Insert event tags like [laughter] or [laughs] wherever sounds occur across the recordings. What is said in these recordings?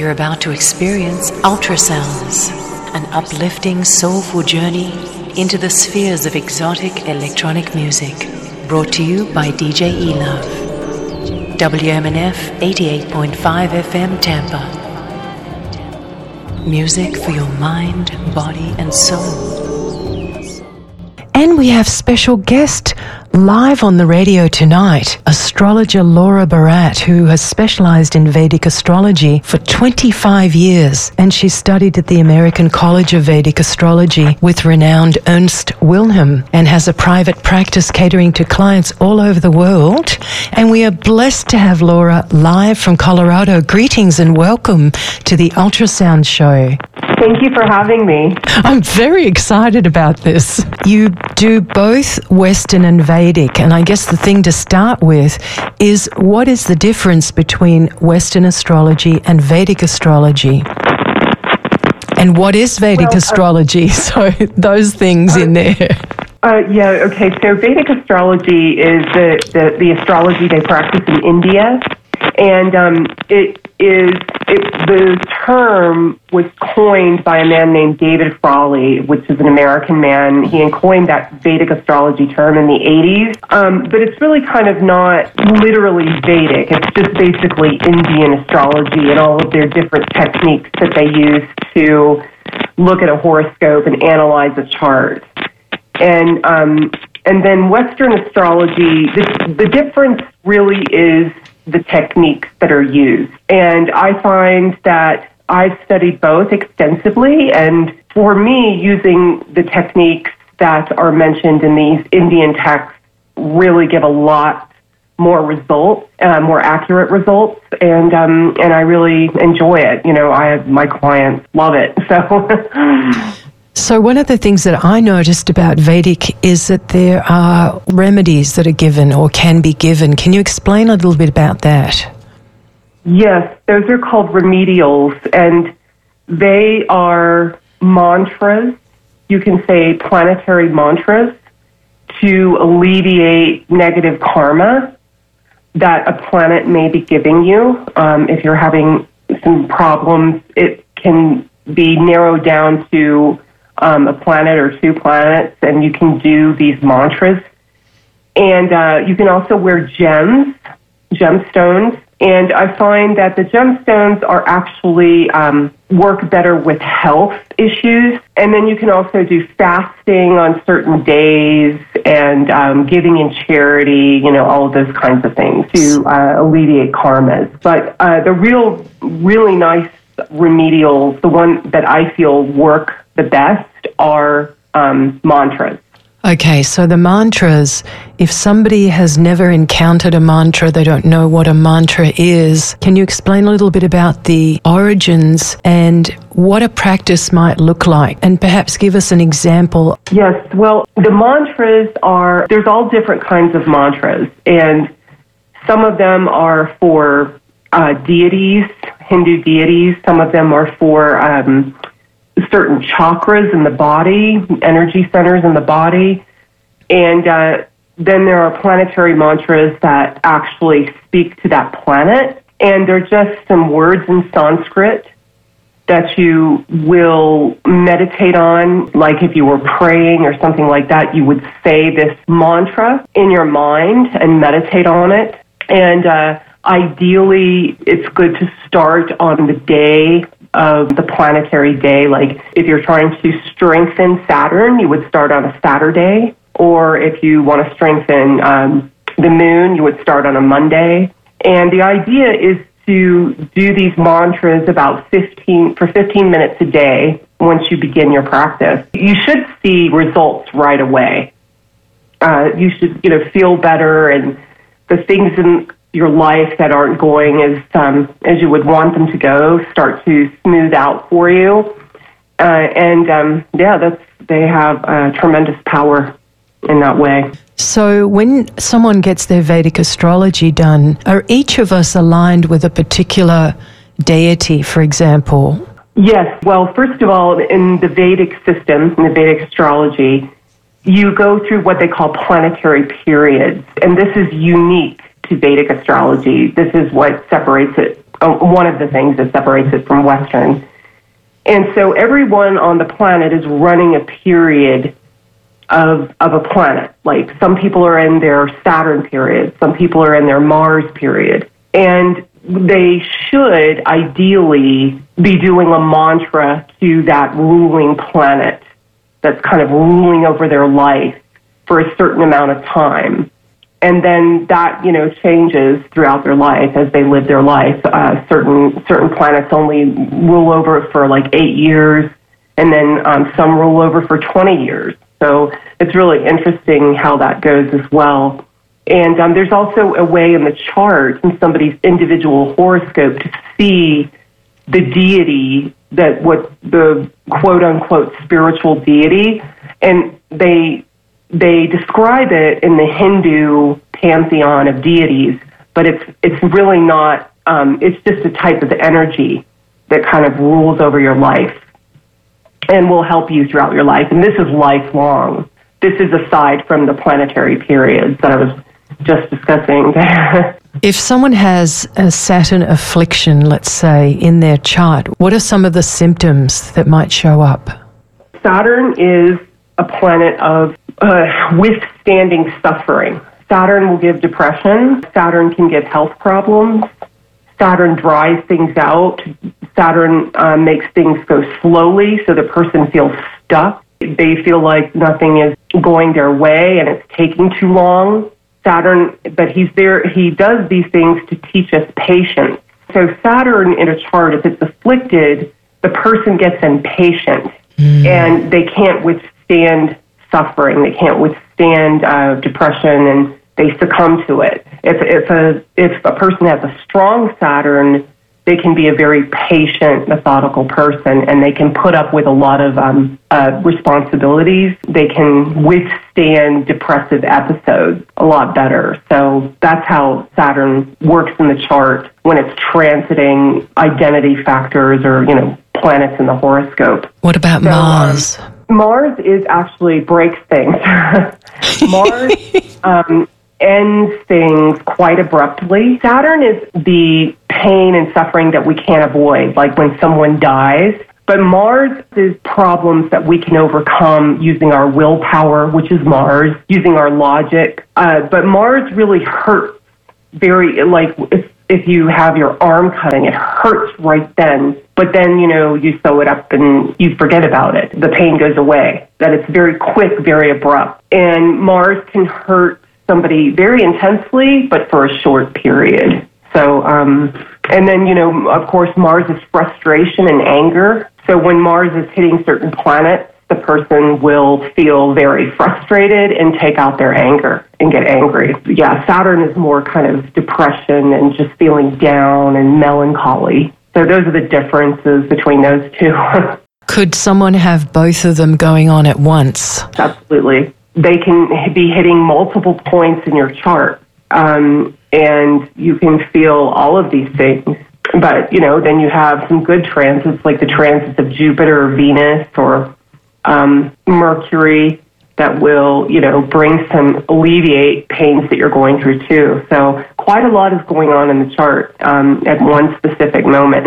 You're about to experience ultrasounds, an uplifting, soulful journey into the spheres of exotic electronic music. Brought to you by DJ E-Love. WMNF 88.5 FM Tampa. Music for your mind, body, and soul. And we have special guest live on the radio tonight, astrologer Laura Barat, who has specialized in Vedic astrology for 25 years. And she studied at the American College of Vedic Astrology with renowned Ernst Wilhelm and has a private practice catering to clients all over the world. And we are blessed to have Laura live from Colorado. Greetings and welcome to the Ultrasound Show. Thank you for having me. I'm very excited about this. You do both Western and Vedic, and I guess the thing to start with is what is the difference between Western astrology and Vedic astrology? And what is Vedic well, uh, astrology? [laughs] So, those things uh, in there. Uh, yeah, okay. So, Vedic astrology is the, the, the astrology they practice in India and um, it is the term was coined by a man named David Frawley, which is an American man. He coined that Vedic astrology term in the 80s, um, but it's really kind of not literally Vedic. It's just basically Indian astrology and all of their different techniques that they use to look at a horoscope and analyze a chart. And um, and then Western astrology, the, the difference really is the techniques that are used. And I find that I've studied both extensively, and for me, using the techniques that are mentioned in these Indian texts really give a lot more results, uh, more accurate results, and um, and I really enjoy it. You know, I have my clients love it. [laughs] So. So, one of the things that I noticed about Vedic is that there are remedies that are given or can be given. Can you explain a little bit about that? Yes, those are called remedials, and they are mantras. You can say planetary mantras to alleviate negative karma that a planet may be giving you. Um, if you're having some problems, it can be narrowed down to um, a planet or two planets, and you can do these mantras. And uh, you can also wear gems, gemstones. And I find that the gemstones are actually um, work better with health issues. And then you can also do fasting on certain days and um, giving in charity, you know, all of those kinds of things to uh, alleviate karmas. But uh, the real, really nice remedials, the one that I feel work the best are um, mantras. Okay, so the mantras, if somebody has never encountered a mantra, they don't know what a mantra is, can you explain a little bit about the origins and what a practice might look like? And perhaps give us an example. Yes, well, the mantras are, there's all different kinds of mantras, and some of them are for uh, deities, Hindu deities, some of them are for um, certain chakras in the body, energy centers in the body. And uh, then there are planetary mantras that actually speak to that planet. And they're just some words in Sanskrit that you will meditate on. Like if you were praying or something like that, you would say this mantra in your mind and meditate on it. And uh, ideally, it's good to start on the day of the planetary day. Like if you're trying to strengthen Saturn, you would start on a Saturday. Or if you want to strengthen um, the moon, you would start on a Monday. And the idea is to do these mantras about 15 for 15 minutes a day once you begin your practice. You should see results right away. Uh, you should, you know, feel better and the things in your life that aren't going as um, as you would want them to go start to smooth out for you. Uh, and um, yeah, that's they have uh, tremendous power in that way. So, when someone gets their Vedic astrology done, are each of us aligned with a particular deity, for example? Yes. Well, first of all, in the Vedic system, in the Vedic astrology, you go through what they call planetary periods, and this is unique to Vedic astrology. This is what separates it uh, one of the things that separates it from Western. And so everyone on the planet is running a period of, of a planet. Like some people are in their Saturn period, some people are in their Mars period. And they should ideally be doing a mantra to that ruling planet that's kind of ruling over their life for a certain amount of time. And then that, you know, changes throughout their life as they live their life. Uh, certain certain planets only rule over for like eight years, and then um, some rule over for 20 years. So it's really interesting how that goes as well. And um, there's also a way in the chart in somebody's individual horoscope to see the deity that what the quote unquote spiritual deity, and they they describe it in the Hindu pantheon of deities, but it's it's really not. Um, it's just a type of energy that kind of rules over your life and will help you throughout your life. And this is lifelong. This is aside from the planetary periods that I was just discussing. [laughs] if someone has a Saturn affliction, let's say, in their chart, what are some of the symptoms that might show up? Saturn is a planet of uh, withstanding suffering. Saturn will give depression. Saturn can give health problems. Saturn dries things out. Saturn uh, makes things go slowly, so the person feels stuck. They feel like nothing is going their way and it's taking too long. Saturn, but he's there, he does these things to teach us patience. So Saturn in a chart, if it's afflicted, the person gets impatient mm. and they can't withstand suffering. They can't withstand uh, depression and they succumb to it. If, if, a, if a person has a strong Saturn, they can be a very patient, methodical person, and they can put up with a lot of um, uh, responsibilities. They can withstand depressive episodes a lot better. So that's how Saturn works in the chart when it's transiting identity factors or, you know, planets in the horoscope. What about so, Mars? Um, Mars is actually breaks things. [laughs] Mars [laughs] um, ends things quite abruptly. Saturn is the pain and suffering that we can't avoid, like when someone dies. But Mars is problems that we can overcome using our willpower, which is Mars, using our logic. Uh, but Mars really hurts very, like, if, if you have your arm cutting, it hurts right then. But then, you know, you sew it up and you forget about it. The pain goes away. That it's very quick, very abrupt. And Mars can hurt somebody very intensely, but for a short period. So, um, and then, you know, of course, Mars is frustration and anger. So when Mars is hitting certain planets, the person will feel very frustrated and take out their anger and get angry. Yeah, Saturn is more kind of depression and just feeling down and melancholy. So those are the differences between those two. [laughs] Could someone have both of them going on at once? Absolutely they can be hitting multiple points in your chart. Um, and you can feel all of these things. But, you know, then you have some good transits like the transits of Jupiter or Venus or um, Mercury that will, you know, bring some alleviate pains that you're going through too. So quite a lot is going on in the chart um, at one specific moment.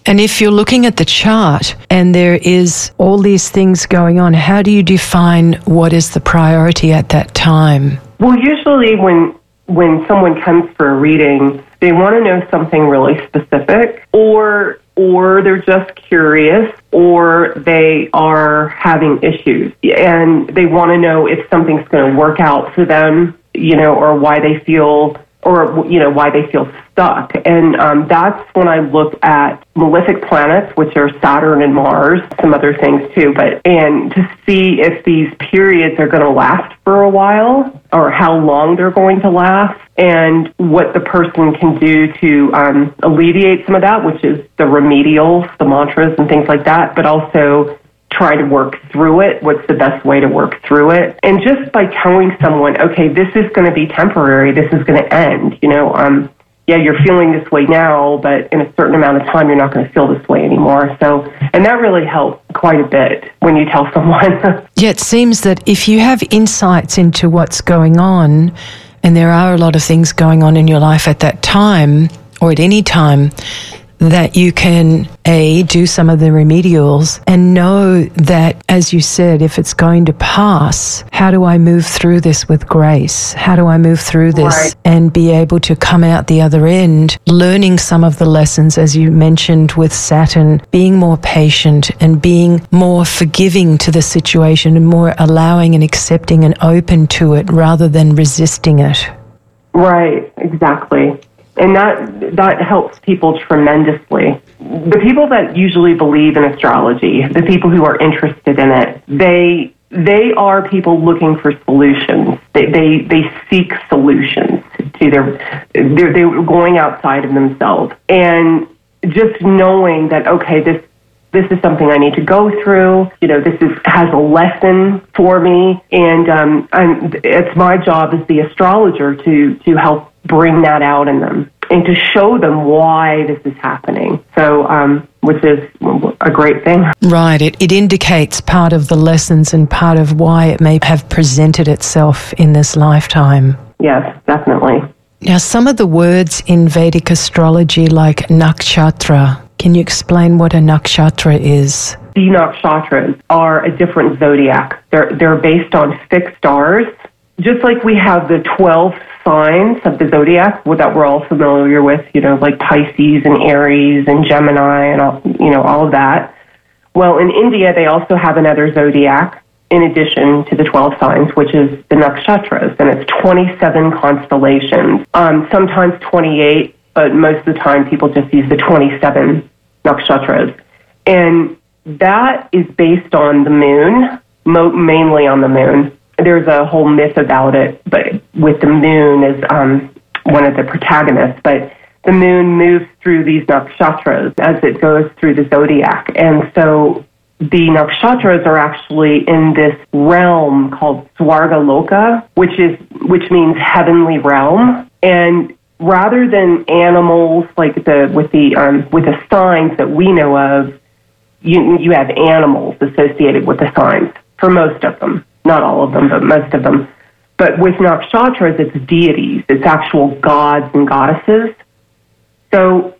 [laughs] and if you're looking at the chart and there is all these things going on, how do you define what is the priority at that time? Well, usually when when someone comes for a reading, they want to know something really specific or or they're just curious, or they are having issues. And they want to know if something's going to work out for them, you know, or why they feel or you know why they feel stuck. And um, that's when I look at malefic planets, which are Saturn and Mars, some other things too. But and to see if these periods are going to last for a while or how long they're going to last, and what the person can do to um, alleviate some of that, which is the remedials, the mantras, and things like that. But also try to work through it. What's the best way to work through it? And just by telling someone, okay, this is going to be temporary. This is going to end. You know, um, yeah, you're feeling this way now, but in a certain amount of time, you're not going to feel this way anymore. So, and that really helps quite a bit when you tell [laughs] someone. yeah, it seems that if you have insights into what's going on, and there are a lot of things going on in your life at that time, or at any time that you can a do some of the remedials and know that as you said if it's going to pass how do i move through this with grace how do i move through this Right. and be able to come out the other end learning some of the lessons as you mentioned with saturn being more patient and being more forgiving to the situation and more allowing and accepting and open to it rather than resisting it Right, exactly. And that that helps people tremendously. The people that usually believe in astrology, the people who are interested in it, they they are people looking for solutions. They they, they seek solutions to their they're they're going outside of themselves. And just knowing that okay, this this is something I need to go through. You know, this is has a lesson for me, and um, I'm, it's my job as the astrologer to to help bring that out in them and to show them why this is happening. So, um, which is a great thing. Right. It, it indicates part of the lessons and part of why it may have presented itself in this lifetime. Yes, definitely. Now, some of the words in Vedic astrology, like nakshatra, can you explain what a nakshatra is? The nakshatras are a different zodiac. They're they're based on fixed stars, just like we have the twelve signs of the zodiac that we're all familiar with. You know, like Pisces and Aries and Gemini and all, you know all of that. Well, in India, they also have another zodiac in addition to the 12 signs, which is the nakshatras, and it's 27 constellations. Um, sometimes 28, but most of the time people just use the 27 nakshatras. And that is based on the moon, mo- mainly on the moon. There's a whole myth about it, but with the moon as um, one of the protagonists. But the moon moves through these nakshatras as it goes through the zodiac. And so the nakshatras are actually in this realm called Swargaloka, which is which means heavenly realm. And rather than animals like the with the um, with the signs that we know of, you you have animals associated with the signs for most of them, not all of them, but most of them. But with nakshatras, it's deities, it's actual gods and goddesses. So,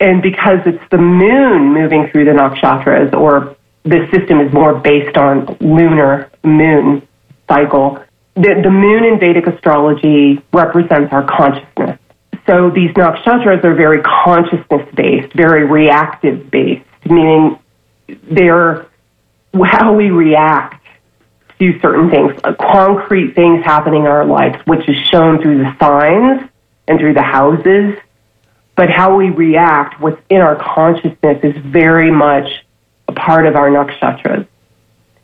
and because it's the moon moving through the nakshatras, or the system is more based on lunar moon cycle, the, the moon in Vedic astrology represents our consciousness. So these nakshatras are very consciousness based, very reactive based, meaning they're how we react to certain things, uh, concrete things happening in our lives, which is shown through the signs and through the houses. But how we react within our consciousness is very much a part of our nakshatras.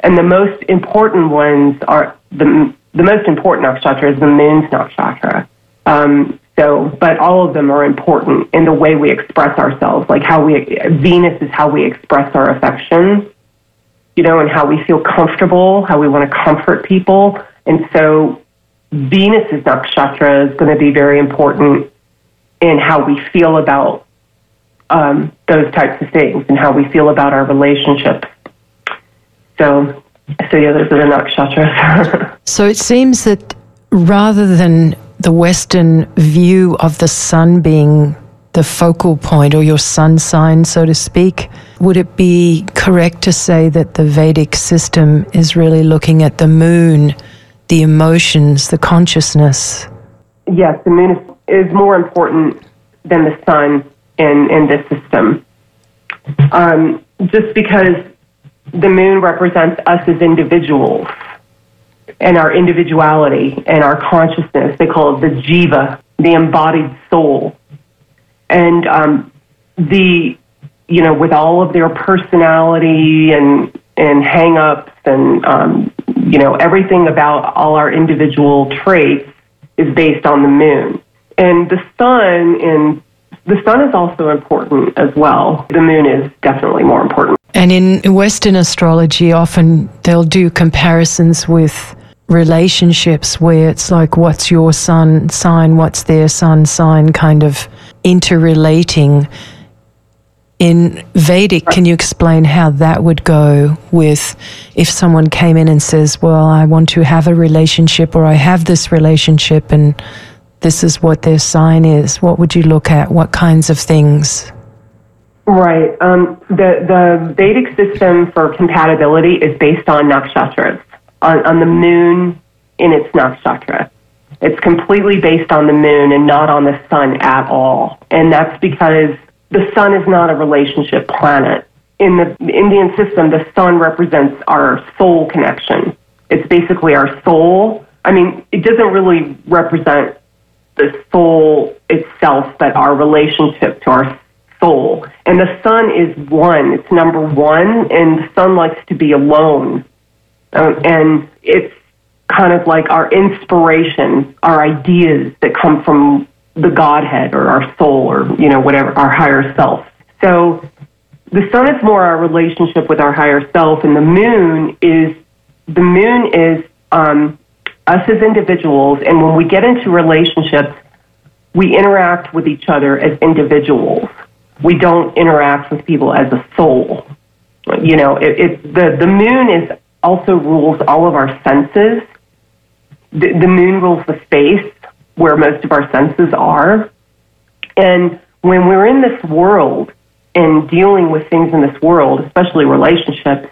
And the most important ones are the, the most important nakshatra is the moon's nakshatra. Um, so, but all of them are important in the way we express ourselves. Like how we, Venus is how we express our affection, you know, and how we feel comfortable, how we want to comfort people. And so, Venus's nakshatra is going to be very important in how we feel about um, those types of things and how we feel about our relationships. So, so yeah, those are the nakshatras. [laughs] So it seems that rather than the Western view of the sun being the focal point or your sun sign, so to speak, would it be correct to say that the Vedic system is really looking at the moon, the emotions, the consciousness? yes, the moon is, more important than the sun in, in this system. Um, just because the moon represents us as individuals and our individuality and our consciousness. They call it the jiva, the embodied soul. And um, the, you know, with all of their personality and, and hang ups and, um, you know, everything about all our individual traits is based on the moon. And the sun in the sun is also important as well. The moon is definitely more important. And in Western astrology, often they'll do comparisons with relationships where it's like, what's your sun sign, what's their sun sign, kind of interrelating. In Vedic, can you explain how that would go with if someone came in and says, Well, I want to have a relationship or I have this relationship and this is what their sign is, what would you look at? What kinds of things? Right. Um, the the Vedic system for compatibility is based on nakshatras, on, on the moon in its nakshatra. It's completely based on the moon and not on the sun at all. And that's because the sun is not a relationship planet. In the Indian system, the sun represents our soul connection. It's basically our soul. I mean, it doesn't really represent the soul itself, but our relationship to our soul. And the sun is one, it's number one, and the sun likes to be alone. Um, and it's kind of like our inspiration, our ideas that come from the Godhead or our soul or, you know, whatever, our higher self. So the sun is more our relationship with our higher self, and the moon is, the moon is um, us as individuals, and when we get into relationships, we interact with each other as individuals we don't interact with people as a soul. You know, it, it, the the moon is also rules all of our senses. The, the moon rules the space where most of our senses are, and when we're in this world and dealing with things in this world, especially relationships,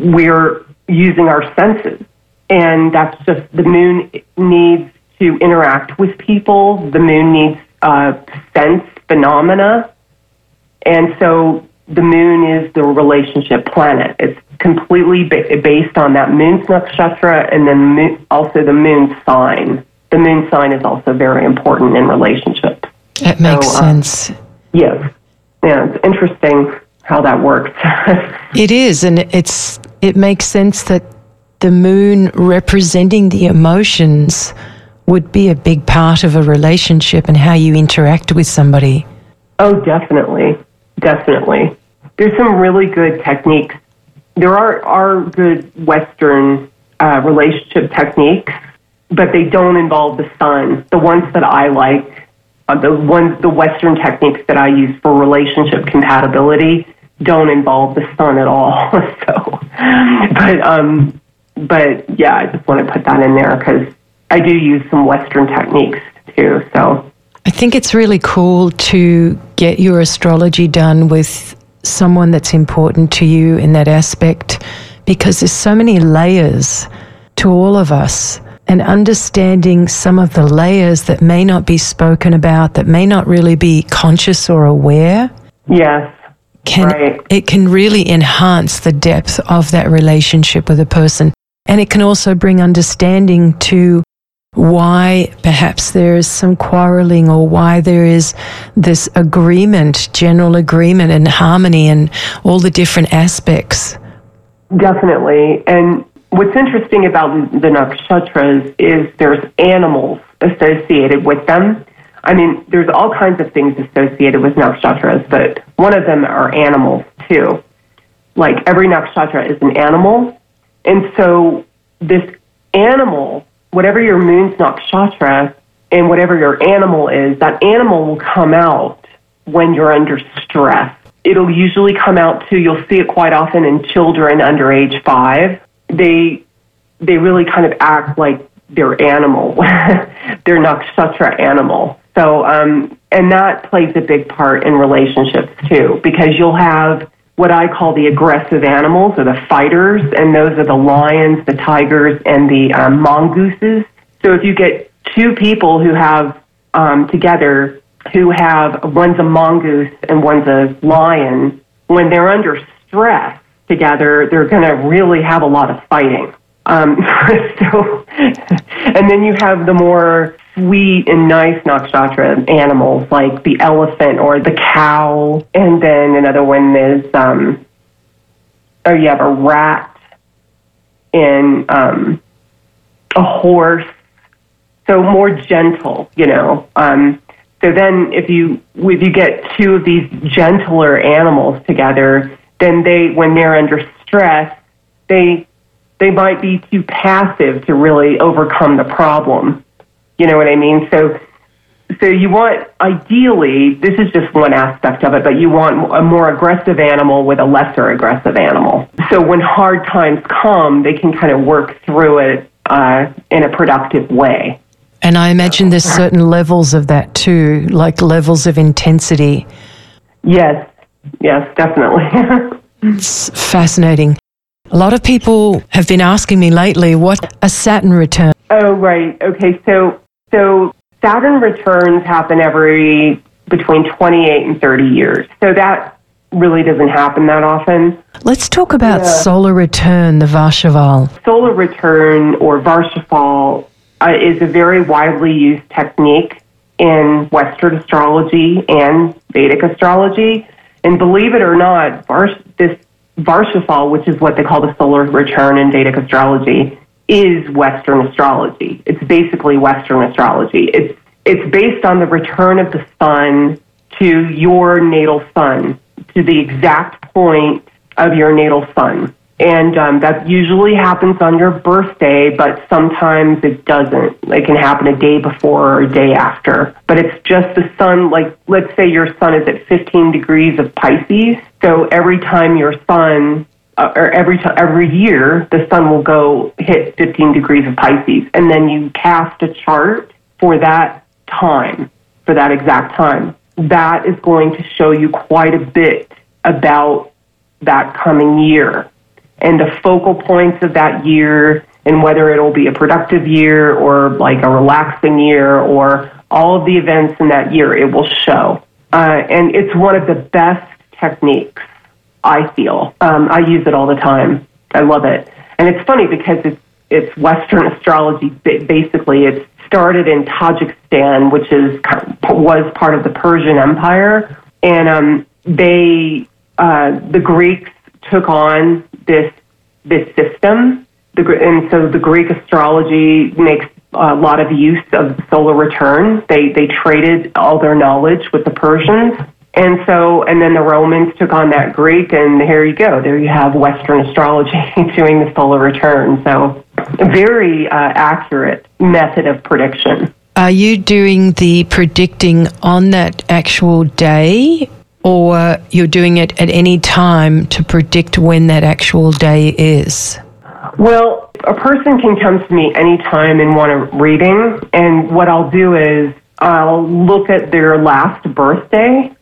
we're using our senses, and that's just the moon needs to interact with people. The moon needs uh, sense phenomena and so the moon is the relationship planet. It's completely ba- based on that moon's nakshatra and then moon, also the moon sign. The moon sign is also very important in relationships. It makes so, uh, sense. Yes. Yeah, it's interesting how that works. [laughs] it is, and it's it makes sense that the moon representing the emotions would be a big part of a relationship and how you interact with somebody. Oh, definitely. Definitely. There's some really good techniques. There are, are good Western uh, relationship techniques, but they don't involve the sun. The ones that I like, uh, the ones, the Western techniques that I use for relationship compatibility don't involve the sun at all. [laughs] so, but, um, but yeah, I just want to put that in there because I do use some Western techniques too. So I think it's really cool to get your astrology done with someone that's important to you in that aspect because there's so many layers to all of us and understanding some of the layers that may not be spoken about that may not really be conscious or aware yes can right. it can really enhance the depth of that relationship with a person and it can also bring understanding to why perhaps there is some quarreling or why there is this agreement, general agreement and harmony and all the different aspects. Definitely. And what's interesting about the nakshatras is there's animals associated with them. I mean, there's all kinds of things associated with nakshatras, but one of them are animals too. Like every nakshatra is an animal. And so this animal whatever your moon's nakshatra and whatever your animal is, that animal will come out when you're under stress. It'll usually come out too. You'll see it quite often in children under age five. They they really kind of act like they're animal. [laughs] they're nakshatra animal. So um, and that plays a big part in relationships too, because you'll have what I call the aggressive animals or the fighters, and those are the lions, the tigers, and the um, mongooses. So if you get two people who have um, together who have one's a mongoose and one's a lion, when they're under stress together, they're going to really have a lot of fighting. Um, [laughs] so, and then you have the more sweet and nice nakshatra animals like the elephant or the cow. And then another one is, um, oh, you have a rat and um, a horse. So more gentle, you know. Um, so then if you if you get two of these gentler animals together, then they when they're under stress, they they might be too passive to really overcome the problem. You know what I mean? So, so you want ideally, this is just one aspect of it, but you want a more aggressive animal with a lesser aggressive animal. So when hard times come, they can kind of work through it uh, in a productive way. And I imagine there's certain levels of that too, like levels of intensity. Yes, yes, definitely. [laughs] it's fascinating. A lot of people have been asking me lately what a Saturn return. Oh, right. Okay, so so Saturn returns happen every between 28 and 30 years. So that really doesn't happen that often. Let's talk about yeah. solar return, the Varshafal. Solar return or Varshafal uh, is a very widely used technique in Western astrology and Vedic astrology. And believe it or not, Varsh, this Varshafal, which is what they call the solar return in Vedic astrology, is Western astrology. It's basically Western astrology. It's it's based on the return of the sun to your natal sun, to the exact point of your natal sun. And um, that usually happens on your birthday, but sometimes it doesn't. It can happen a day before or a day after. But it's just the sun, like, let's say your sun is at 15 degrees of Pisces. So every time your sun, uh, or every, t- every year, the sun will go hit 15 degrees of Pisces. And then you cast a chart for that time, for that exact time. That is going to show you quite a bit about that coming year and the focal points of that year and whether it'll be a productive year or like a relaxing year or all of the events in that year, it will show. Uh, and it's one of the best techniques, I feel. Um, I use it all the time. I love it. And it's funny because it's, it's Western astrology. Basically, it started in Tajikistan, which is was part of the Persian Empire, and um, they uh, the Greeks took on this this system. The, and so the Greek astrology makes a lot of use of solar return. They they traded all their knowledge with the Persians, and so and then the Romans took on that Greek, and here you go. There you have Western astrology [laughs] doing the solar return. So a very uh, accurate method of prediction. Are you doing the predicting on that actual day, or you're doing it at any time to predict when that actual day is? Well, a person can come to me anytime and want a reading, and what I'll do is I'll look at their last birthday,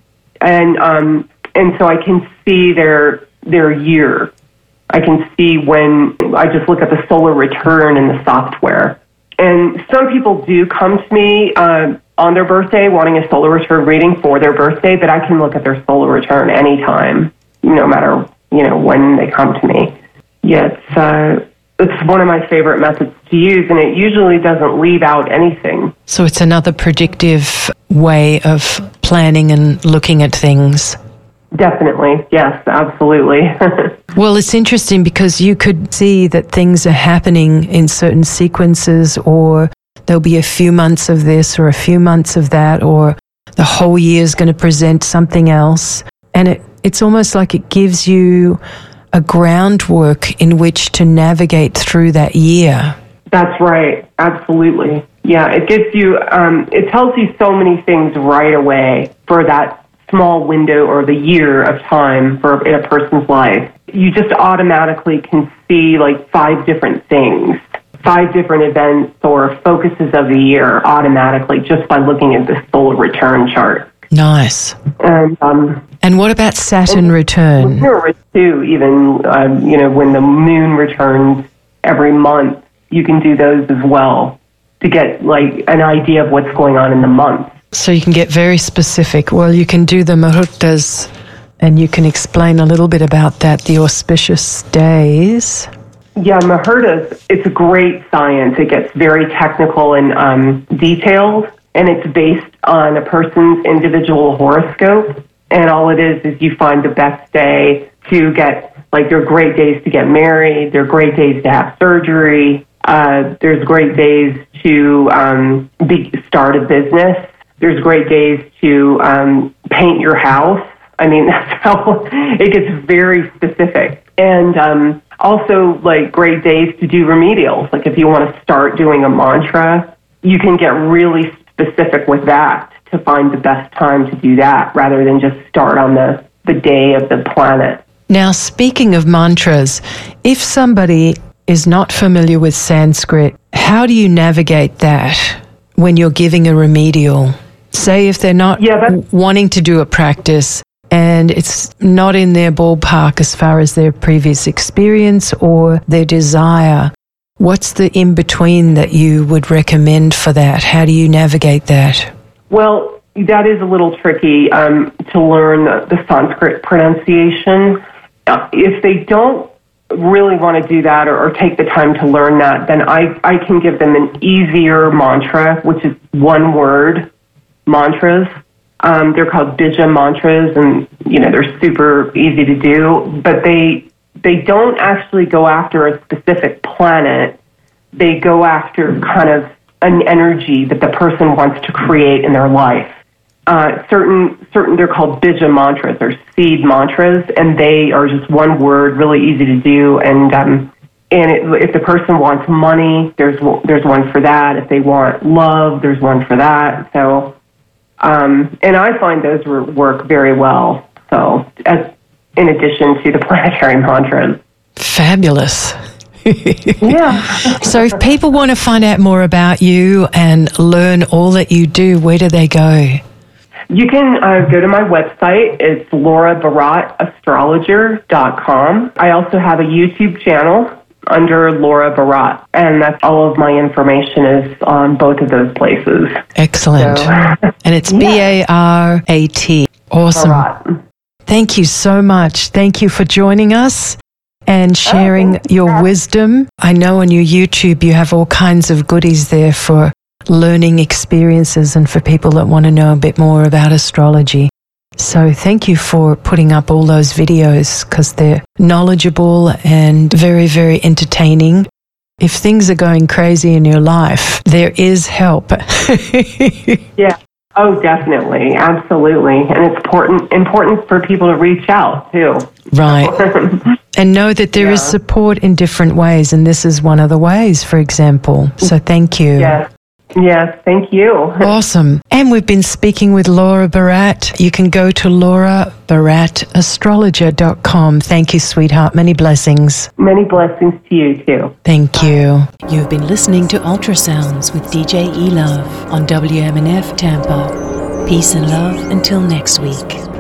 and um, and so I can see their their year. I can see when I just look at the solar return in the software. And some people do come to me uh, on their birthday wanting a solar return reading for their birthday, but I can look at their solar return anytime, no matter you know when they come to me. Yeah, it's uh, it's one of my favorite methods to use, and it usually doesn't leave out anything. So it's another predictive way of planning and looking at things. Definitely, yes, absolutely. [laughs] well, it's interesting because you could see that things are happening in certain sequences or there'll be a few months of this or a few months of that, or the whole year is going to present something else. And it, it's almost like it gives you a groundwork in which to navigate through that year. That's right. Absolutely. Yeah, it gives you, um, it tells you so many things right away for that small window or the year of time for in a person's life. You just automatically can see like five different things five different events or focuses of the year automatically just by looking at the solar return chart. Nice. And um, and what about Saturn return? Too, even um, you know when the moon returns every month, you can do those as well to get like an idea of what's going on in the month. So you can get very specific. Well, you can do the muhurtas, and you can explain a little bit about that, the auspicious days. Yeah, Muhurtas, it's a great science. It gets very technical and um, detailed, and it's based on a person's individual horoscope. And all it is is you find the best day to get, like, are great days to get married, there are great days to have surgery, uh, there's great days to um, be, start a business, there's great days to um, paint your house. I mean, [laughs] that's how it gets very specific. And um, also, like great days to do remedials. Like if you want to start doing a mantra, you can get really specific with that to find the best time to do that rather than just start on the, the day of the planet. Now, speaking of mantras, if somebody is not familiar with Sanskrit, how do you navigate that? when you're giving a remedial? Say if they're not Yeah, wanting to do a practice and it's not in their ballpark as far as their previous experience or their desire. What's the in between that you would recommend for that? How do you navigate that? Well, that is a little tricky um, to learn the, Sanskrit pronunciation. Uh, if they don't really want to do that or, or take the time to learn that, then I, I can give them an easier mantra, which is one word mantras. Um, they're called Bija mantras, and you know they're super easy to do. But they they don't actually go after a specific planet. They go after kind of an energy that the person wants to create in their life. Uh, certain certain they're called bija mantras or seed mantras, and they are just one word, really easy to do. And um, and it, if the person wants money, there's there's one for that. If they want love, there's one for that. So, um, and I find those work very well. So, as in addition to the [laughs] planetary mantras. Fabulous. [laughs] Yeah. [laughs] So, if people want to find out more about you and learn all that you do, where do they go? You can uh, go to my website. It's laurabarattastrologer.com. I also have a YouTube channel under Laura Barat, and that's all of my information is on both of those places. Excellent. So- and it's B A R A T. Awesome. Barat. Thank you so much. Thank you for joining us and sharing your wisdom. I know on your YouTube you have all kinds of goodies there for learning experiences and for people that want to know a bit more about astrology. So thank you for putting up all those videos because they're knowledgeable and very, very entertaining. If things are going crazy in your life, there is help. [laughs] Yeah. Oh, definitely, absolutely, and it's important important for people to reach out too. right. [laughs] And know that there is Yeah. support in different ways. And this is one of the ways, for example. So thank you. Yes, yes, thank you. [laughs] Awesome. And we've been speaking with Laura Barat. You can go to laurabarattastrologer.com. Thank you, sweetheart. Many blessings. Many blessings to you too. Thank you. You've been listening to Ultrasounds with DJ E Love on WMNF Tampa. Peace and love until next week.